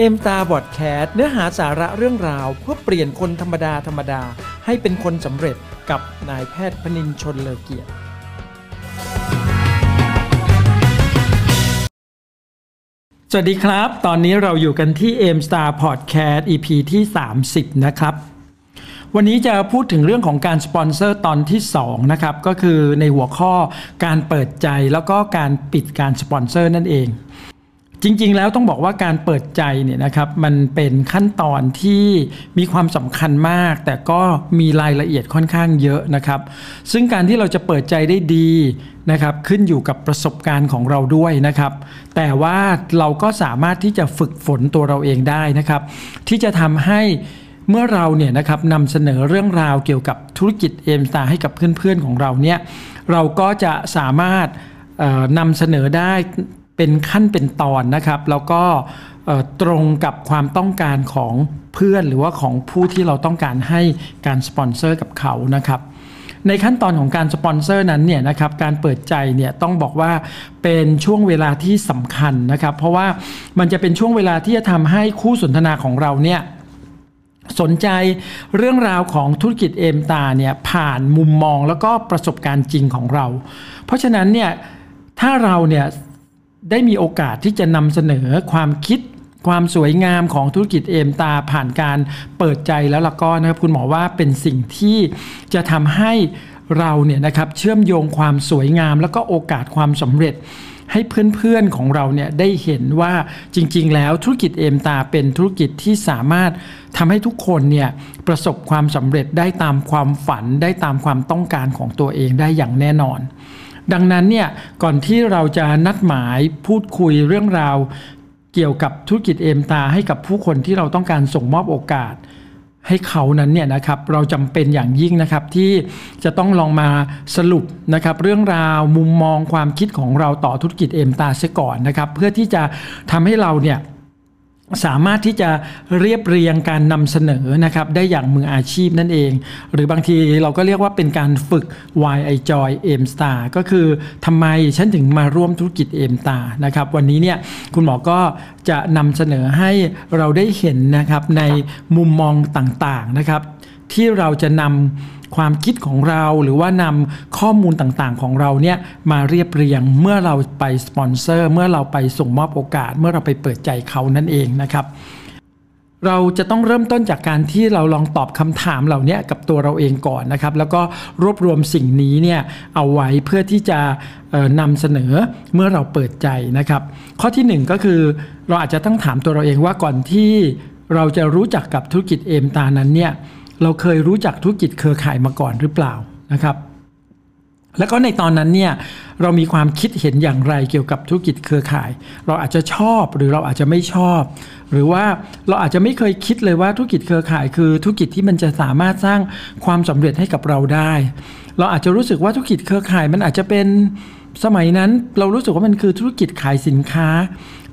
AimStar Podcast เนื้อหาสาระเรื่องราว เพื่อเปลี่ยนคนธรรมดาธรรมดา ให้เป็นคนสำเร็จกับนายแพทย์พนินชนเลอเกียรติ สวัสดีครับ ตอนนี้เราอยู่กันที่ AimStar Podcast EP ที่ 30 นะครับ วันนี้จะพูดถึงเรื่องของการสปอนเซอร์ตอนที่ 2 นะครับ ก็คือในหัวข้อการเปิดใจแล้วก็การปิดการสปอนเซอร์นั่นเอง จริง ๆ แล้วต้องบอกว่าการเปิดใจเนี่ยนะครับมันเป็นขั้นตอนที่มีความสำคัญมาก แต่ก็มีรายละเอียดค่อนข้างเยอะนะครับ ซึ่งการที่เราจะเปิดใจได้ดีนะครับขึ้นอยู่กับประสบการณ์ของเราด้วยนะครับ แต่ว่าเราก็สามารถที่จะฝึกฝนตัวเราเองได้นะครับ ที่จะทำให้เมื่อเราเนี่ยนะครับนำเสนอเรื่องราวเกี่ยวกับธุรกิจเอมสตาให้กับเพื่อนๆของเราเนี่ยเราก็จะสามารถนำเสนอได้ เป็นขั้นเป็นตอนนะครับ แล้วก็ตรงกับความต้องการของเพื่อนหรือว่าของผู้ที่เราต้องการให้การสปอนเซอร์กับเขานะครับในขั้นตอนของการสปอนเซอร์นั้นเนี่ยนะครับการเปิดใจเนี่ยต้องบอกว่าเป็นช่วงเวลาที่สำคัญนะครับ เพราะว่ามันจะเป็นช่วงเวลาที่จะทำให้คู่สนทนาของเราเนี่ยสนใจเรื่องราวของธุรกิจเอมตาเนี่ยผ่านมุมมองแล้วก็ประสบการณ์จริงของเรา เพราะฉะนั้นเนี่ยถ้าเราเนี่ย ได้มีโอกาสที่จะนำเสนอความคิดความสวยงามของธุรกิจเอมตาผ่านการเปิดใจแล้วละก็นะครับคุณหมอว่าเป็นสิ่งที่จะทำให้เราเนี่ยนะครับเชื่อมโยงความสวยงาม แล้วก็โอกาสความสำเร็จให้เพื่อนๆของเราเนี่ยได้เห็นว่าจริงๆ แล้วธุรกิจเอมตาเป็นธุรกิจที่สามารถทำให้ทุกคนเนี่ยประสบความสำเร็จได้ตามความฝันได้ตามความต้องการของตัวเองได้อย่างแน่นอน ดังนั้นเนี่ยก่อนที่เราจะนัดหมายพูดคุยเรื่องราว เกี่ยวกับธุรกิจเอมตาให้กับผู้คนที่เราต้องการส่งมอบโอกาส ให้เขานั้นเนี่ยนะครับเราจำเป็นอย่างยิ่งนะครับที่จะต้องลองมาสรุปนะครับเรื่องราวมุมมองความคิดของเราต่อธุรกิจเอมตาเสียก่อนนะครับเพื่อที่จะทำให้เราเนี่ย สามารถที่จะเรียบเรียงการนำเสนอนะครับได้อย่างมืออาชีพนั่นเอง หรือบางทีเราก็เรียกว่าเป็นการฝึก Why I Joy Aim Star ก็คือทำไมฉันถึงมาร่วมธุรกิจ Aim Star นะครับวันนี้เนี่ยคุณหมอก็จะนำเสนอให้เราได้เห็นนะครับในมุมมองต่างๆนะครับ ที่เราจะนำความคิดของเราหรือว่านำข้อมูลต่างๆของเราเนี่ยมาเรียบเรียงเมื่อเราไปสปอนเซอร์เมื่อเราไปส่งมอบโอกาส เมื่อเราไปเปิดใจเขานั่นเองนะครับเราจะต้องเริ่มต้นจากการที่เราลองตอบคำถามเหล่านี้กับตัวเราเองก่อนนะครับ แล้วก็รวบรวมสิ่งนี้เนี่ยเอาไว้เพื่อที่จะนำเสนอเมื่อเราเปิดใจนะครับ ข้อที่หนึ่งก็คือเราอาจจะต้องถามตัวเราเองว่าก่อนที่เราจะรู้จักกับธุรกิจเอมตานั้นเนี่ย เราเคยรู้จักธุรกิจเครือข่ายมาก่อนหรือเปล่านะครับ แล้วก็ในตอนนั้นเนี่ยเรามีความคิดเห็นอย่างไรเกี่ยวกับธุรกิจเครือข่าย เราอาจจะชอบหรือเราอาจจะไม่ชอบ หรือว่าเราอาจจะไม่เคยคิดเลยว่าธุรกิจเครือข่าย คือธุรกิจที่มันจะสามารถสร้างความสำเร็จให้กับเราได้ เราอาจจะรู้สึกว่าธุรกิจเครือข่ายมันอาจจะเป็น สมัยนั้นเรารู้สึกว่ามันคือธุรกิจขายสินค้า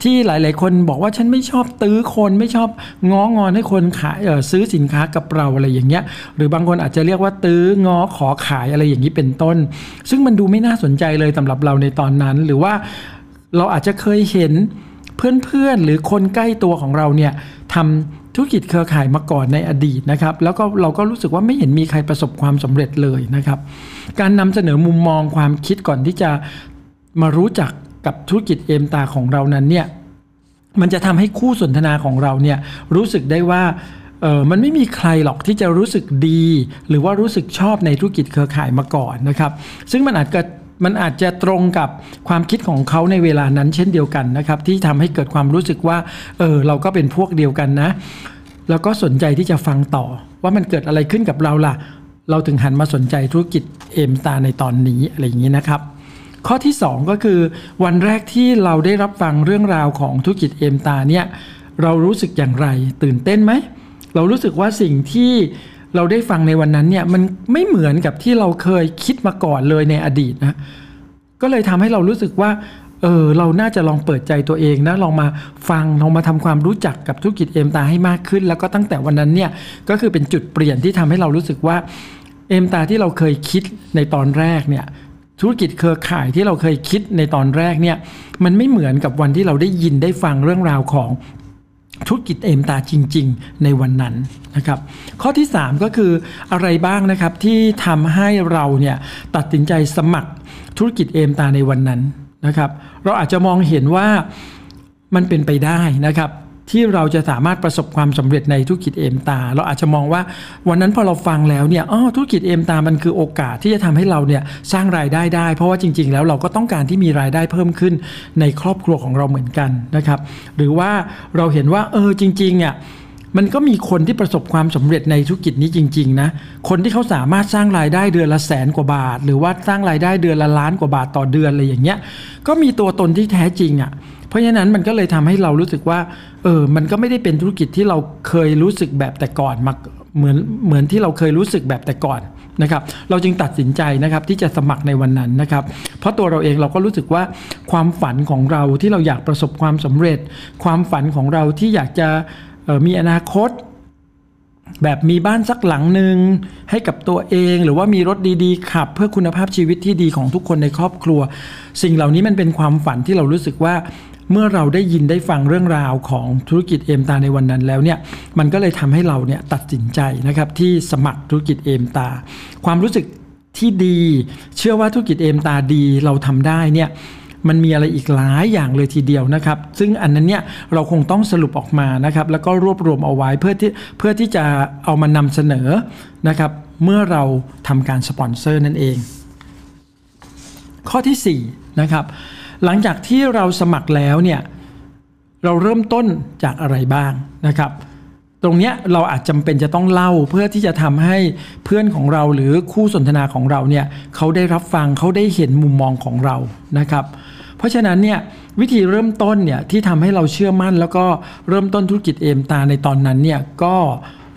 ที่หลาย ๆ คนบอกว่าฉันไม่ชอบตื้อคนไม่ชอบง้องอนให้คนขายซื้อสินค้ากับเราอะไรอย่างเงี้ย หรือบางคนอาจจะเรียกว่าตื้อง้อขอขายอะไรอย่างนี้เป็นต้น ซึ่งมันดูไม่น่าสนใจเลยสำหรับเราในตอนนั้น หรือว่าเราอาจจะเคยเห็นเพื่อนๆหรือคนใกล้ตัวของเราเนี่ยทำ ธุรกิจเครือข่ายมาก่อนในอดีตนะครับ แล้วก็เราก็รู้สึกว่าไม่เห็นมีใครประสบความสำเร็จเลยนะครับ การนำเสนอมุมมองความคิดก่อนที่จะมารู้จักกับธุรกิจเอมตาของเรานั้นเนี่ยมันจะทำให้คู่สนทนาของเราเนี่ยรู้สึกได้ว่าเออมันไม่มีใครหรอกที่จะรู้สึกดี หรือว่ารู้สึกชอบในธุรกิจเครือข่ายมาก่อนนะครับ ซึ่งมันอาจจะ มันอาจจะตรงกับความคิดของเขาในเวลานั้นเช่นเดียวกันนะครับ ที่ทำให้เกิดความรู้สึกว่า เออ เราก็เป็นพวกเดียวกันนะ แล้วก็สนใจที่จะฟังต่อ ว่ามันเกิดอะไรขึ้นกับเราล่ะ เราถึงหันมาสนใจธุรกิจเอมตาในตอนนี้อะไรอย่างนี้นะครับ ข้อที่ 2 ก็คือวันแรกที่เราได้รับฟังเรื่องราวของธุรกิจเอมตาเนี่ยเรารู้สึกอย่างไร ตื่นเต้นไหมเรารู้สึกว่าสิ่งที่ เราได้ฟังในวันนั้นเนี่ยมันไม่เหมือนกับที่เราเคยคิดมาก่อนเลยในอดีตนะก็เลยทำให้เรารู้สึกว่าเออเราน่าจะลองเปิดใจตัวเองนะลองมาฟังลองมาทำความรู้จักกับธุรกิจเอมตาให้มากขึ้น แล้วก็ตั้งแต่วันนั้นเนี่ยก็คือเป็นจุดเปลี่ยนที่ทำให้เรารู้สึกว่าเอมตาที่เราเคยคิดในตอนแรกเนี่ยธุรกิจเครือข่ายที่เราเคยคิดในตอนแรกเนี่ยมันไม่เหมือนกับวันที่เราได้ยินได้ฟังเรื่องราวของ ธุรกิจเอมตาจริง ๆ ในวันนั้นนะครับ ข้อที่ 3 ก็คืออะไรบ้างนะครับที่ทำให้เราเนี่ยตัดสินใจสมัครธุรกิจเอมตาในวันนั้นนะครับ เราอาจจะมองเห็นว่ามันเป็นไปได้นะครับ ที่เราจะสามารถประสบความสำเร็จในธุรกิจเอมตา เราอาจจะมองว่าวันนั้นพอเราฟังแล้วเนี่ยอ๋อธุรกิจเอมตา มันคือโอกาสที่จะทำให้เราเนี่ยสร้างรายได้ได้ เพราะว่าจริง ๆ แล้วเราก็ต้องการที่มีรายได้เพิ่มขึ้นในครอบครัวของเราเหมือนกันนะครับ หรือว่าเราเห็นว่าเออจริงๆเนี่ย มันก็มีคนที่ประสบความสำเร็จในธุรกิจนี้จริง ๆ นะ คนที่เขาสามารถสร้างรายได้เดือนละแสนกว่าบาท หรือว่าสร้างรายได้เดือนละล้านกว่าบาทต่อเดือนอะไรอย่างเงี้ย ก็มีตัวตนที่แท้จริงอะ่ะ เพราะฉะนั้นมันก็เลยทำให้เรารู้สึกว่า เออ มันก็ไม่ได้เป็นธุรกิจที่เราเคยรู้สึกแบบแต่ก่อนมาเหมือนเหมือนที่เราเคยรู้สึกแบบแต่ก่อนนะครับ เราจึงตัดสินใจนะครับที่จะสมัครในวันนั้นนะครับ เพราะตัวเราเองเราก็รู้สึกว่าความฝันของเราที่เราอยากประสบความสำเร็จ ความฝันของเราที่อยากจะ มีอนาคต แบบมีบ้านสักหลังหนึ่งให้กับตัวเอง หรือว่ามีรถดีๆขับ เพื่อคุณภาพชีวิตที่ดีของทุกคนในครอบครัว สิ่งเหล่านี้มันเป็นความฝันที่เรารู้สึกว่าเมื่อเราได้ยินได้ฟังเรื่องราวของธุรกิจเอมตาในวันนั้นแล้วเนี่ยมันก็เลยทำให้เราเนี่ยตัดสินใจนะครับที่สมัครธุรกิจเอมตา ความรู้สึกที่ดี เชื่อว่าธุรกิจเอมตาดีเราทำได้เนี่ย มันมีอะไรอีกหลายอย่างเลยทีเดียวนะครับ ซึ่งอันนั้นเนี่ยเราคงต้องสรุปออกมานะครับแล้วก็รวบรวมเอาไว้เพื่อที่เพื่อที่จะเอามานำเสนอนะครับเมื่อเราทำการสปอนเซอร์นั่นเอง ข้อที่4นะครับหลังจากที่เราสมัครแล้วเนี่ยเราเริ่มต้นจากอะไรบ้างนะครับตรงนี้เราอาจจำเป็นจะต้องเล่าเพื่อที่จะทำให้เพื่อนของเราหรือคู่สนทนาของเราเนี่ยเขาได้รับฟังเขาได้เห็นมุมมองของเรานะครับ เพราะฉะนั้นเนี่ยวิธีเริ่มต้นเนี่ยที่ทำให้เราเชื่อมั่น แล้วก็เริ่มต้นธุรกิจเอมตาในตอนนั้นเนี่ยก็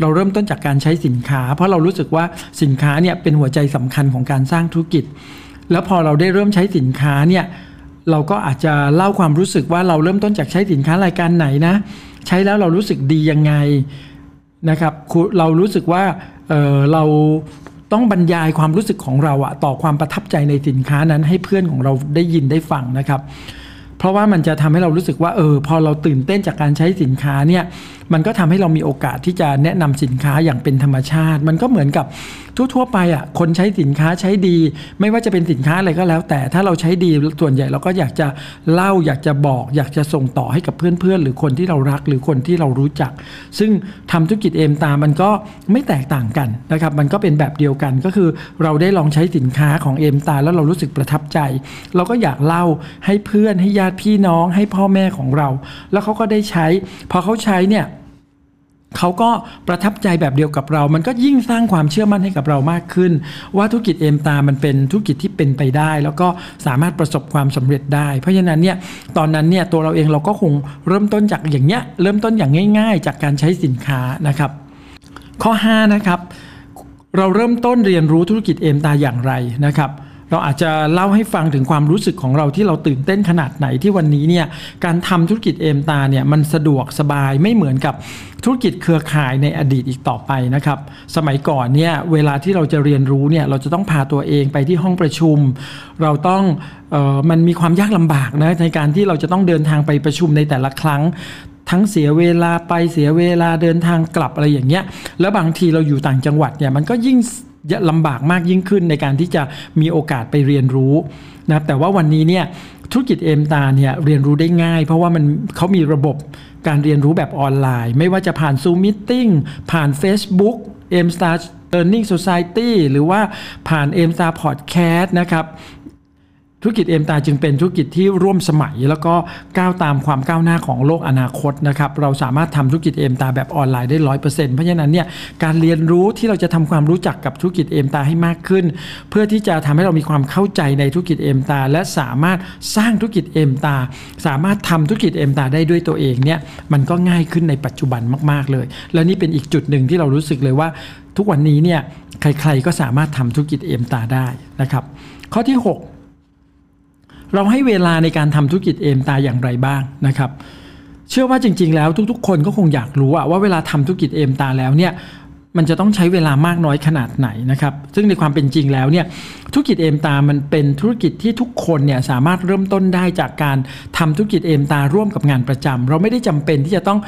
เราเริ่มต้นจากการใช้สินค้า เพราะเรารู้สึกว่าสินค้าเนี่ยเป็นหัวใจสำคัญของการสร้างธุรกิจ แล้วพอเราได้เริ่มใช้สินค้าเนี่ยเราก็อาจจะเล่าความรู้สึกว่าเราเริ่มต้นจากใช้สินค้ารายการไหนนะ ใช้แล้วเรารู้สึกดียังไงนะครับเรารู้สึกว่าเเรา ต้องบรรยายความรู้สึกของเราอะต่อความประทับใจในสินค้านั้นให้เพื่อนของเราได้ยินได้ฟังนะครับ เพราะว่ามันจะทำให้เรารู้สึกว่าเออพอเราตื่นเต้นจากการใช้สินค้าเนี่ย มันก็ทำให้เรามีโอกาสที่จะแนะนำสินค้าอย่างเป็นธรรมชาติ มันก็เหมือนกับทั่วๆไปอะคนใช้สินค้าใช้ดี ไม่ว่าจะเป็นสินค้าอะไรก็แล้ว แต่ถ้าเราใช้ดีส่วนใหญ่เราก็อยากจะเล่าอยากจะบอก อยากจะส่งต่อให้กับเพื่อนๆ หรือคนที่เรารักหรือคนที่เรารู้จัก ซึ่งทำธุรกิจเอมตามันก็ไม่แตกต่างกันนะครับมันก็เป็นแบบเดียวกันก็คือเราได้ลองใช้สินค้าของเอมตาแล้วเรารู้สึกประทับใจ เราก็อยากเล่าให้เพื่อนให้ญาติพี่น้องให้พ่อแม่ของเรา แล้วเขาก็ได้ใช้พอเขาใช้เนี่ย เขาก็ประทับใจแบบเดียวกับเรา มันก็ยิ่งสร้างความเชื่อมั่นให้กับเรามากขึ้น ว่าธุรกิจเอมตามันเป็นธุรกิจที่เป็นไปได้ แล้วก็สามารถประสบความสำเร็จได้ เพราะฉะนั้นเนี่ยตอนนั้นเนี่ยตัวเราเองเราก็คงเริ่มต้นจากอย่างเนี้ยเริ่มต้นอย่างง่าย ๆ จากการใช้สินค้านะครับ ข้อ 5 นะครับ เราเริ่มต้นเรียนรู้ธุรกิจเอมตาอย่างไรนะครับ เราอาจจะเล่าให้ฟังถึงความรู้สึกของเราที่เราตื่นเต้นขนาดไหนที่วันนี้เนี่ยการทำธุรกิจเอมตาเนี่ยมันสะดวกสบายไม่เหมือนกับธุรกิจเครือข่ายในอดีตอีกต่อไปนะครับสมัยก่อนเนี่ยเวลาที่เราจะเรียนรู้เนี่ยเราจะต้องพาตัวเองไปที่ห้องประชุม เราต้องออมันมีความยากลำบากนะในการที่เราจะต้องเดินทางไปประชุมในแต่ละครั้งทั้งเสียเวลาไปเสียเวลาเดินทางกลับอะไรอย่างเงี้ย แล้วบางทีเราอยู่ต่างจังหวัดเนี่ยมันก็ยิ่ง ลำบากมากยิ่งขึ้นในการที่จะมีโอกาสไปเรียนรู้นะแต่ว่าวันนี้เนี่ยธุรกิจเอมตาเนี่ยเรียนรู้ได้ง่าย เพราะว่ามันเขามีระบบการเรียนรู้แบบออนไลน์ ไม่ว่าจะผ่าน Zoom Meeting ผ่าน Facebook m s t a r Learning Society หรือว่าผ่าน m s t a r Podcast นะครับ ธุรกิจเอมตาจึงเป็นธุรกิจที่ร่วมสมัย แล้วก็ก้าวตามความก้าวหน้าของโลกอนาคตนะครับเราสามารถทำธุรกิจเอมตาแบบออนไลน์ได้ร้อยเปอร์เซ็นต์เพราะฉะนั้นเนี่ยการเรียนรู้ที่เราจะทำความรู้จักกับธุรกิจเอมตาให้มากขึ้น เพื่อที่จะทำให้เรามีความเข้าใจในธุรกิจเอมตาและสามารถสร้างธุรกิจเอมตาสามารถทำธุรกิจเอมตาได้ด้วยตัวเองเนี่ยมันก็ง่ายขึ้นในปัจจุบันมาก ๆเลย และนี่เป็นอีกจุดหนึ่งที่เรารู้สึกเลยว่า ทุกวันนี้เนี่ยใครๆก็สามารถทำธุรกิจเอมตาได้นะครับข้อที่ 6 เราให้เวลาในการทำธุรกิจเอมตาอย่างไรบ้างนะครับเชื่อว่าจริง ๆ แล้วทุก ๆ คนก็คงอยากรู้ว่าเวลาทำธุรกิจเอมตาแล้วเนี่ยมันจะต้องใช้เวลามากน้อยขนาดไหนนะครับ ซึ่งในความเป็นจริงแล้วเนี่ยธุรกิจเอมตา มันเป็นธุรกิจที่ทุกคนเนี่ยสามารถเริ่มต้นได้จากการทำธุรกิจเอมตาร่วมกับงานประจำเราไม่ได้จำเป็นที่จะต้อง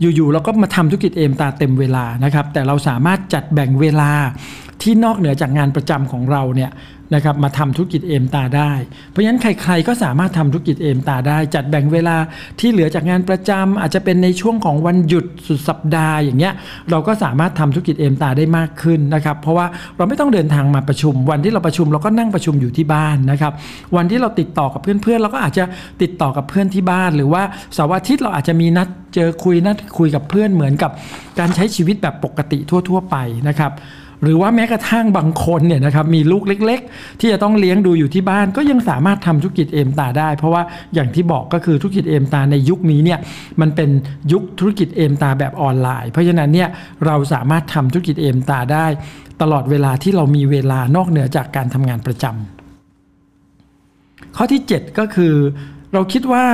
อยู่ๆเราก็มาทำธุรกิจเอมตาเต็มเวลานะครับ แต่เราสามารถจัดแบ่งเวลา ที่นอกเหนือจากงานประจำของเราเนี่ยนะครับมาทำธุรกิจเอมตาได้ เพราะฉะนั้นใครๆก็สามารถทำธุรกิจเอมตาได้ จัดแบ่งเวลาที่เหลือจากงานประจำอาจจะเป็นในช่วงของวันหยุดสุดสัปดาห์อย่างเงี้ยเราก็สามารถทำธุรกิจเอมตาได้มากขึ้นนะครับเพราะว่าเราไม่ต้องเดินทางมาประชุม วันที่เราประชุมเราก็นั่งประชุมอยู่ที่บ้านนะครับวันที่เราติดต่อกับเพื่อนๆเราก็อาจจะติดต่อกับเพื่อนที่บ้าน หรือว่าเสาร์อาทิตย์เราอาจจะมีนัดเจอคุยนัดคุยกับเพื่อนเหมือนกับการใช้ชีวิตแบบปกติทั่ว ๆ ไปนะครับ หรือว่าแม้กระทั่งบางคนเนี่ยนะครับมีลูกเล็ก ๆ ที่จะต้องเลี้ยงดูอยู่ที่บ้าน ก็ยังสามารถทำธุรกิจเอมตาได้ เพราะว่าอย่างที่บอกก็คือธุรกิจเอมตาในยุคนี้เนี่ยมันเป็นยุคธุรกิจเอมตาแบบออนไลน์ เพราะฉะนั้นเนี่ยเราสามารถทำธุรกิจเอมตาได้ ตลอดเวลาที่เรามีเวลานอกเหนือจากการทำงานประจำข้อที่ 7 ก็คือเราคิดว่า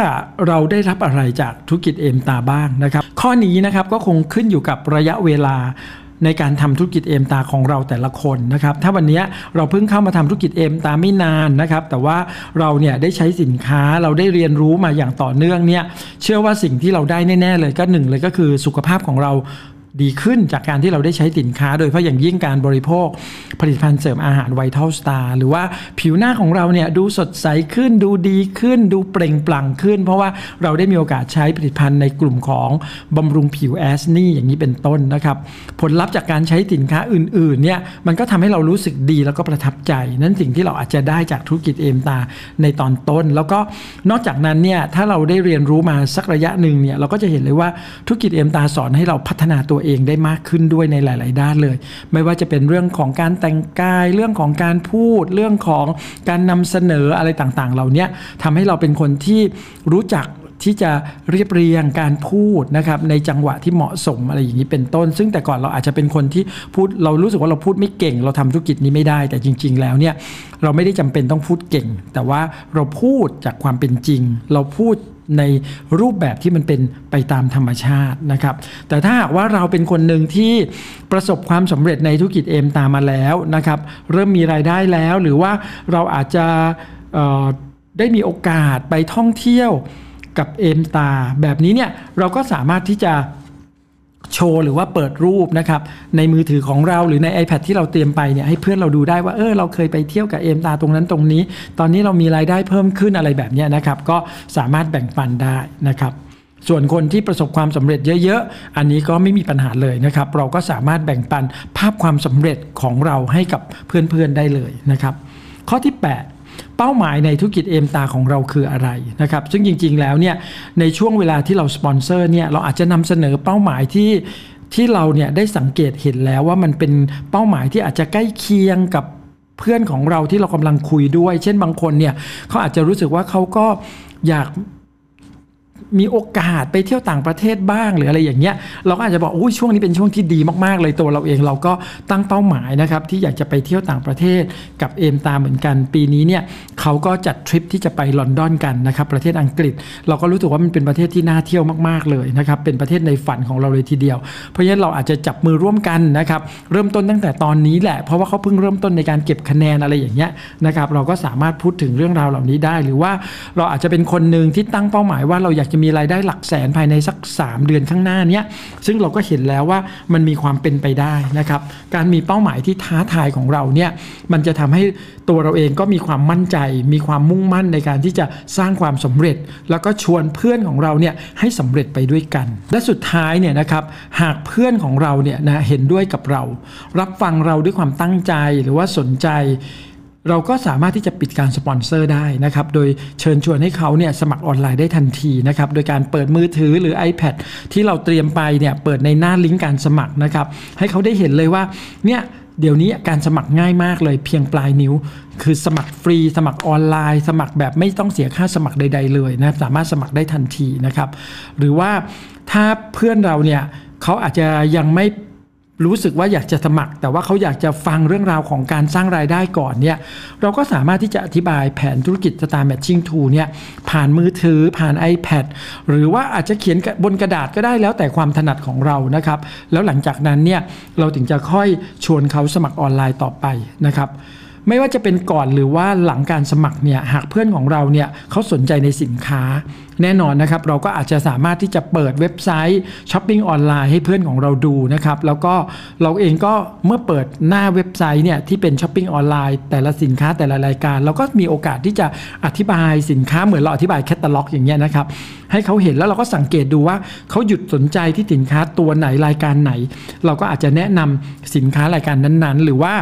เราได้รับอะไรจากธุรกิจเอมตาบ้างนะครับ ข้อนี้นะครับก็คงขึ้นอยู่กับระยะเวลา ในการทำธุรกิจเอมตาของเราแต่ละคนนะครับถ้าวันนี้เราเพิ่งเข้ามาทำธุรกิจเอมตาไม่นานนะครับแต่ว่าเราเนี่ยได้ใช้สินค้าเราได้เรียนรู้มาอย่างต่อเนื่องเนี่ยเชื่อว่าสิ่งที่เราได้แน่ๆเลยก็หนึ่งเลยก็คือสุขภาพของเรา ดีขึ้นจากการที่เราได้ใช้สินค้า โดยเฉพาะอย่างยิ่งการบริโภค ผลิตภัณฑ์เสริมอาหาร Vital Star หรือว่าผิวหน้าของเราเนี่ยดูสดใสขึ้นดูดีขึ้น ดูเปล่งปลั่งขึ้น เพราะว่าเราได้มีโอกาสใช้ผลิตภัณฑ์ในกลุ่มของบำรุงผิวแอสนี่อย่างนี้เป็นต้นนะครับ ผลลัพธ์จากการใช้สินค้าอื่นๆเนี่ยมันก็ทำให้เรารู้สึกดีแล้วก็ประทับใจ นั้นสิ่งที่เราอาจจะได้จากธุรกิจเอมตาในตอนต้น แล้วก็นอกจากนั้นเนี่ยถ้าเราได้เรียนรู้มาสักระยะหนึ่งเนี่ยเราก็จะเห็นเลยว่าธุรกิจเอมตาสอนให้เราพัฒนาตัวเองได้มากขึ้นด้วยในหลาย ๆ ด้านเลย ไม่ว่าจะเป็นเรื่องของการแต่งกาย เรื่องของการพูด เรื่องของการนำเสนออะไรต่าง ๆ เหล่านี้ทำให้เราเป็นคนที่รู้จักที่จะเรียบเรียงการพูดนะครับในจังหวะที่เหมาะสมอะไรอย่างนี้เป็นต้น ซึ่งแต่ก่อนเราอาจจะเป็นคนที่พูดเรารู้สึกว่าเราพูดไม่เก่ง เราทำธุรกิจนี้ไม่ได้ แต่จริง ๆ แล้วเนี่ยเราไม่ได้จำเป็นต้องพูดเก่ง แต่ว่าเราพูดจากความเป็นจริง เราพูด ในรูปแบบที่มันเป็นไปตามธรรมชาตินะครับ แต่ถ้าหากว่าเราเป็นคนหนึ่งที่ประสบความสำเร็จในธุรกิจเอมตามมาแล้วนะครับ เริ่มมีรายได้แล้ว หรือว่าเราอาจจะได้มีโอกาสไปท่องเที่ยวกับเอมตา แบบนี้เนี่ยเราก็สามารถที่จะ โชว์หรือว่าเปิดรูปนะครับในมือถือของเราหรือใน iPad ที่เราเตรียมไปเนี่ยให้เพื่อนเราดูได้ว่าเออเราเคยไปเที่ยวกับเอมตาตรงนั้นตรงนี้ ตอนนี้เรามีรายได้เพิ่มขึ้นอะไรแบบนี้นะครับก็สามารถแบ่งปันได้นะครับส่วนคนที่ประสบความสำเร็จเยอะๆ อันนี้ก็ไม่มีปัญหาเลยนะครับ เราก็สามารถแบ่งปันภาพความสำเร็จของเราให้กับเพื่อนๆได้เลยนะครับ ข้อที่ 8 เป้าหมายในธุรกิจเอมตาของเราคืออะไรนะครับซึ่งจริง ๆ แล้วเนี่ยในช่วงเวลาที่เราสปอนเซอร์เนี่ยเราอาจจะนำเสนอเป้าหมายที่ที่เราเนี่ยได้สังเกตเห็นแล้วว่ามันเป็นเป้าหมายที่อาจจะใกล้เคียงกับเพื่อนของเราที่เรากำลังคุยด้วย เช่นบางคนเนี่ยเขาอาจจะรู้สึกว่าเขาก็อยาก มีโอกาสไปเที่ยวต่างประเทศบ้างหรืออะไรอย่างเงี้ยเราก็อาจจะบอกโอ้ยช่วงนี้เป็นช่วงที่ดีมากๆเลยตัวเราเองเราก็ตั้งเป้าหมายนะครับที่อยากจะไปเที่ยวต่างประเทศกับเอมตาเหมือนกัน ปีนี้เนี่ยเขาก็จัดทริปที่จะไปลอนดอนกันนะครับประเทศอังกฤษ เราก็รู้สึกว่ามันเป็นประเทศที่น่าเที่ยวมากๆเลยนะครับเป็นประเทศในฝันของเราเลยทีเดียว เพราะฉะนั้นเราอาจจะจับมือร่วมกันนะครับเริ่มต้นตั้งแต่ตอนนี้แหละเพราะว่าเขาเพิ่งเริ่มต้นในการเก็บคะแนนอะไรอย่างเงี้ยนะครับเราก็สามารถพูดถึงเรื่องราวเหล่านี้ได้ หรือว่าเราอาจจะเป็นคนหนึ่งที่ตั้งเป้าหมายว่าเราอยากจะมีรายได้หลักแสนภายในสัก 3 เดือนข้างหน้านี้ซึ่งเราก็เห็นแล้วว่ามันมีความเป็นไปได้นะครับ การมีเป้าหมายที่ท้าทายของเราเนี่ยมันจะทำให้ตัวเราเองก็มีความมั่นใจ มีความมุ่งมั่นในการที่จะสร้างความสำเร็จ แล้วก็ชวนเพื่อนของเราเนี่ยให้สำเร็จไปด้วยกัน และสุดท้ายเนี่ยนะครับหากเพื่อนของเราเนี่ยนะเห็นด้วยกับเรา รับฟังเราด้วยความตั้งใจหรือว่าสนใจ เราก็สามารถที่จะปิดการสปอนเซอร์ได้นะครับ โดยเชิญชวนให้เขาเนี่ยสมัครออนไลน์ได้ทันทีนะครับ โดยการเปิดมือถือหรือ iPad ที่เราเตรียมไปเนี่ยเปิดในหน้าลิงก์การสมัครนะครับ ให้เขาได้เห็นเลยว่าเนี่ยเดี๋ยวนี้การสมัครง่ายมากเลยเพียงปลายนิ้ว คือสมัครฟรี สมัครออนไลน์ สมัครแบบไม่ต้องเสียค่าสมัครใด ๆ เลยนะสามารถสมัครได้ทันทีนะครับ หรือว่าถ้าเพื่อนเราเนี่ยเขาอาจจะยังไม่ รู้สึกว่าอยากจะสมัคร แต่ว่าเขาอยากจะฟังเรื่องราวของการสร้างรายได้ก่อนเนี่ยเราก็สามารถที่จะอธิบายแผนธุรกิจ Star Matching Tool เนี่ยผ่านมือถือผ่าน iPad หรือว่าอาจจะเขียนบนกระดาษก็ได้แล้วแต่ความถนัดของเรานะครับ แล้วหลังจากนั้นเนี่ยเราถึงจะค่อยชวนเขาสมัครออนไลน์ต่อไปนะครับไม่ว่าจะเป็นก่อนหรือว่าหลังการสมัครเนี่ยหากเพื่อนของเราเนี่ยเขาสนใจในสินค้า แน่นอนนะครับเราก็อาจจะสามารถที่จะเปิดเว็บไซต์ช้อปปิ้งออนไลน์ให้เพื่อนของเราดูนะครับแล้วก็เราเองก็เมื่อเปิดหน้าเว็บไซต์เนี่ยที่เป็นช้อปปิ้งออนไลน์แต่ละสินค้าแต่ละรายการ เราก็มีโอกาสที่จะอธิบายสินค้าเหมือนเราอธิบายแคตตาล็อกอย่างเงี้ยนะครับให้เขาเห็นแล้วเราก็สังเกตดูว่าเขาหยุดสนใจที่สินค้าตัวไหนรายการไหน เราก็อาจจะแนะนำสินค้ารายการนั้นๆ หรือว่า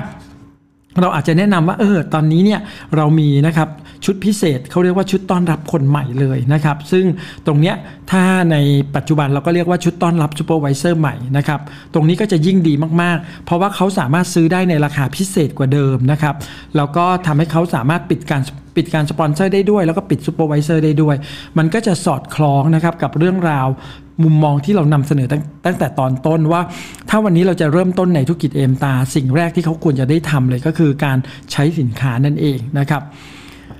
เราอาจจะแนะนำว่าเออตอนนี้เนี่ยเรามีนะครับ ชุดพิเศษเขาเรียกว่าชุดต้อนรับคนใหม่เลยนะครับ ซึ่งตรงเนี้ยถ้าในปัจจุบันเราก็เรียกว่าชุดต้อนรับ supervisor ใหม่นะครับ ตรงนี้ก็จะยิ่งดีมากๆ เพราะว่าเขาสามารถซื้อได้ในราคาพิเศษกว่าเดิมนะครับ แล้วก็ทำให้เขาสามารถปิดการปิดการสปอนเซอร์ได้ด้วย แล้วก็ปิด supervisor ได้ด้วย มันก็จะสอดคล้องนะครับกับเรื่องราวมุมมองที่เรานำเสนอตั้งตั้งแต่ตอนต้นว่า ถ้าวันนี้เราจะเริ่มต้นในธุรกิจ AimStar สิ่งแรกที่เขาควรจะได้ทำเลยก็คือการใช้สินค้านั่นเองนะครับ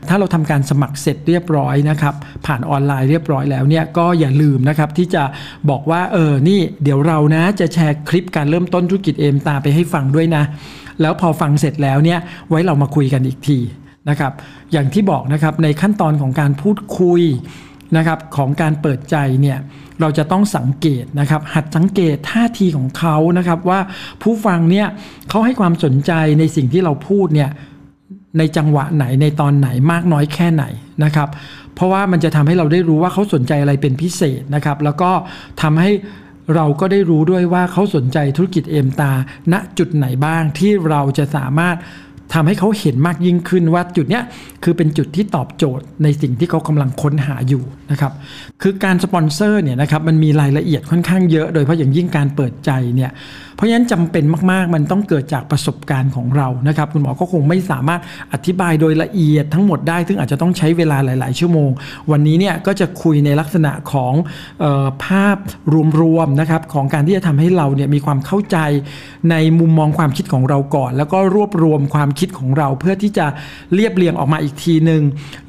ถ้าเราทำการสมัครเสร็จเรียบร้อยนะครับผ่านออนไลน์เรียบร้อยแล้วเนี่ยก็อย่าลืมนะครับที่จะบอกว่าเออนี่เดี๋ยวเรานะจะแชร์คลิปการเริ่มต้นธุรกิจ AimStar ไปให้ฟังด้วยนะ แล้วพอฟังเสร็จแล้วเนี่ยไว้เรามาคุยกันอีกทีนะครับอย่างที่บอกนะครับในขั้นตอนของการพูดคุยนะครับของการเปิดใจเนี่ยเราจะต้องสังเกตนะครับ หัดสังเกตท่าทีของเขานะครับว่าผู้ฟังเนี่ยเขาให้ความสนใจในสิ่งที่เราพูดเนี่ย ในจังหวะไหนในตอนไหนมากน้อยแค่ไหนนะครับ เพราะว่ามันจะทำให้เราได้รู้ว่าเขาสนใจอะไรเป็นพิเศษนะครับ แล้วก็ทำให้เราก็ได้รู้ด้วยว่าเขาสนใจธุรกิจเอมตา ณจุดไหนบ้างที่เราจะสามารถ ทำให้เขาเห็นมากยิ่งขึ้นว่าจุดเนี้ยคือเป็นจุดที่ตอบโจทย์ในสิ่งที่เขากำลังค้นหาอยู่นะครับคือการสปอนเซอร์เนี่ยนะครับมันมีรายละเอียดค่อนข้างเยอะโดยเฉพาะอย่างยิ่งการเปิดใจเนี่ยเพราะฉะนั้นจำเป็นมากๆ มันต้องเกิดจากประสบการณ์ของเรานะครับคุณหมอก็คงไม่สามารถอธิบายโดยละเอียดทั้งหมดได้ ซึ่งอาจจะต้องใช้เวลาหลาย ๆ ชั่วโมง วันนี้เนี่ยก็จะคุยในลักษณะของออภาพรวม ๆ นะครับของการที่จะทำให้เราเนี่ยมีความเข้าใจในมุมมองความคิดของเราก่อน แล้วก็รวบรวมความคิดคิดของเราเพื่อที่จะเรียบเรียงออกมาอีกทีหนึ่ง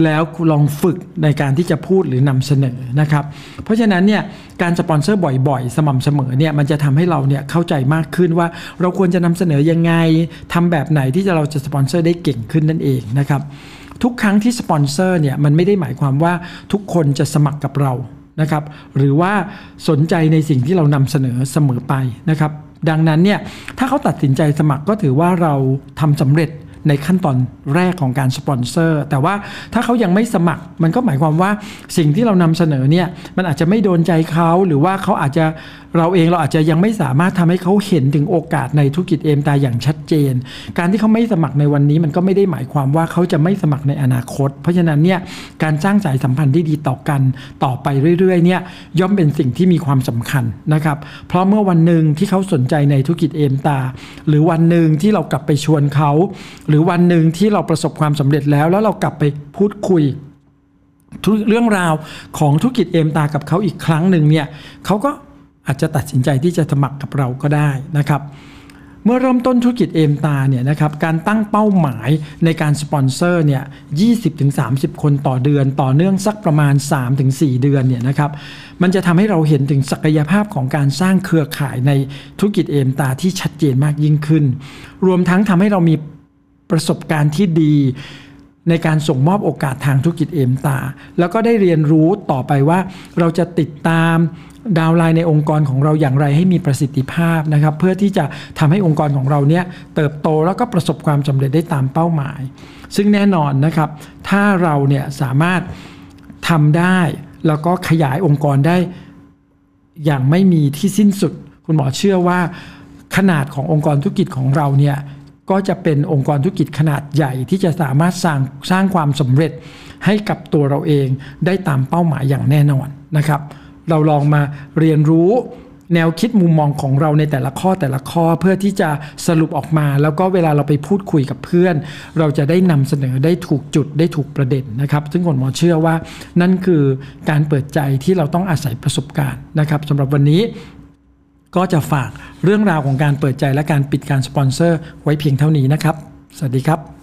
แล้วลองฝึกในการที่จะพูดหรือนำเสนอนะครับ เพราะฉะนั้นเนี่ยการสปอนเซอร์บ่อยๆ สม่ำเสมอเนี่ยมันจะทำให้เราเนี่ยเข้าใจมากขึ้นว่าเราควรจะนำเสนอยังไงทำแบบไหนที่จะเราจะสปอนเซอร์ได้เก่งขึ้นนั่นเองนะครับทุกครั้งที่สปอนเซอร์เนี่ยมันไม่ได้หมายความว่าทุกคนจะสมัครกับเรานะครับหรือว่าสนใจในสิ่งที่เรานำเสนอเสมอไปนะครับดังนั้นเนี่ยถ้าเขาตัดสินใจสมัครก็ถือว่าเราทำสำเร็จ ในขั้นตอนแรกของการสปอนเซอร์แต่ว่าถ้าเขายังไม่สมัครมันก็หมายความว่าสิ่งที่เรานำเสนอเนี่ยมันอาจจะไม่โดนใจเขาหรือว่าเขาอาจจะ เราเองเราอาจจะยังไม่สามารถทำให้เขาเห็นถึงโอกาสในธุรกิจเอมตาอย่างชัดเจน การที่เขาไม่สมัครในวันนี้มันก็ไม่ได้หมายความว่าเขาจะไม่สมัครในอนาคต เพราะฉะนั้นเนี่ยการสร้างสายสัมพันธ์ที่ดีต่อกันต่อไปเรื่อยๆเนี่ยย่อมเป็นสิ่งที่มีความสำคัญนะครับ เพราะเมื่อวันหนึ่งที่เขาสนใจในธุรกิจเอมตา หรือวันหนึ่งที่เรากลับไปชวนเขา หรือวันหนึ่งที่เราประสบความสำเร็จแล้ว แล้วเรากลับไปพูดคุยเรื่องราวของธุรกิจเอมตากับเขาอีกครั้งหนึ่งเนี่ยเขาก็ อาจจะตัดสินใจที่จะสมัครกับเราก็ได้นะครับ เมื่อเริ่มต้นธุรกิจเอมตาเนี่ยนะครับการตั้งเป้าหมายในการสปอนเซอร์เนี่ย20-30 คนต่อเดือน ต่อเนื่องสักประมาณ 3-4 เดือนเนี่ยนะครับมันจะทำให้เราเห็นถึงศักยภาพของการสร้างเครือข่ายในธุรกิจเอมตาที่ชัดเจนมากยิ่งขึ้น รวมทั้งทำให้เรามีประสบการณ์ที่ดีในการส่งมอบโอกาสทางธุรกิจเอมตา แล้วก็ได้เรียนรู้ต่อไปว่าเราจะติดตาม ดาวไลน์ในองค์กรของเราอย่างไรให้มีประสิทธิภาพนะครับ เพื่อที่จะทำให้องค์กรของเราเนี่ยเติบโตแล้วก็ประสบความสำเร็จได้ตามเป้าหมาย ซึ่งแน่นอนนะครับ ถ้าเราเนี่ยสามารถทำได้แล้วก็ขยายองค์กรได้อย่างไม่มีที่สิ้นสุด คุณหมอเชื่อว่า ขนาดขององค์กรธุรกิจของเราเนี่ยก็จะเป็นองค์กรธุรกิจขนาดใหญ่ที่จะสามารถสร้างสร้างความสำเร็จให้กับตัวเราเองได้ตามเป้าหมายอย่างแน่นอนนะครับ เราลองมาเรียนรู้แนวคิดมุมมองของเราในแต่ละข้อแต่ละข้อเพื่อที่จะสรุปออกมา แล้วก็เวลาเราไปพูดคุยกับเพื่อน เราจะได้นำเสนอได้ถูกจุดได้ถูกประเด็นนะครับ ซึ่งคนหมอเชื่อว่านั่นคือการเปิดใจที่เราต้องอาศัยประสบการณ์นะครับสำหรับวันนี้ก็จะฝากเรื่องราวของการเปิดใจและการปิดการสปอนเซอร์ไว้เพียงเท่านี้นะครับ สวัสดีครับ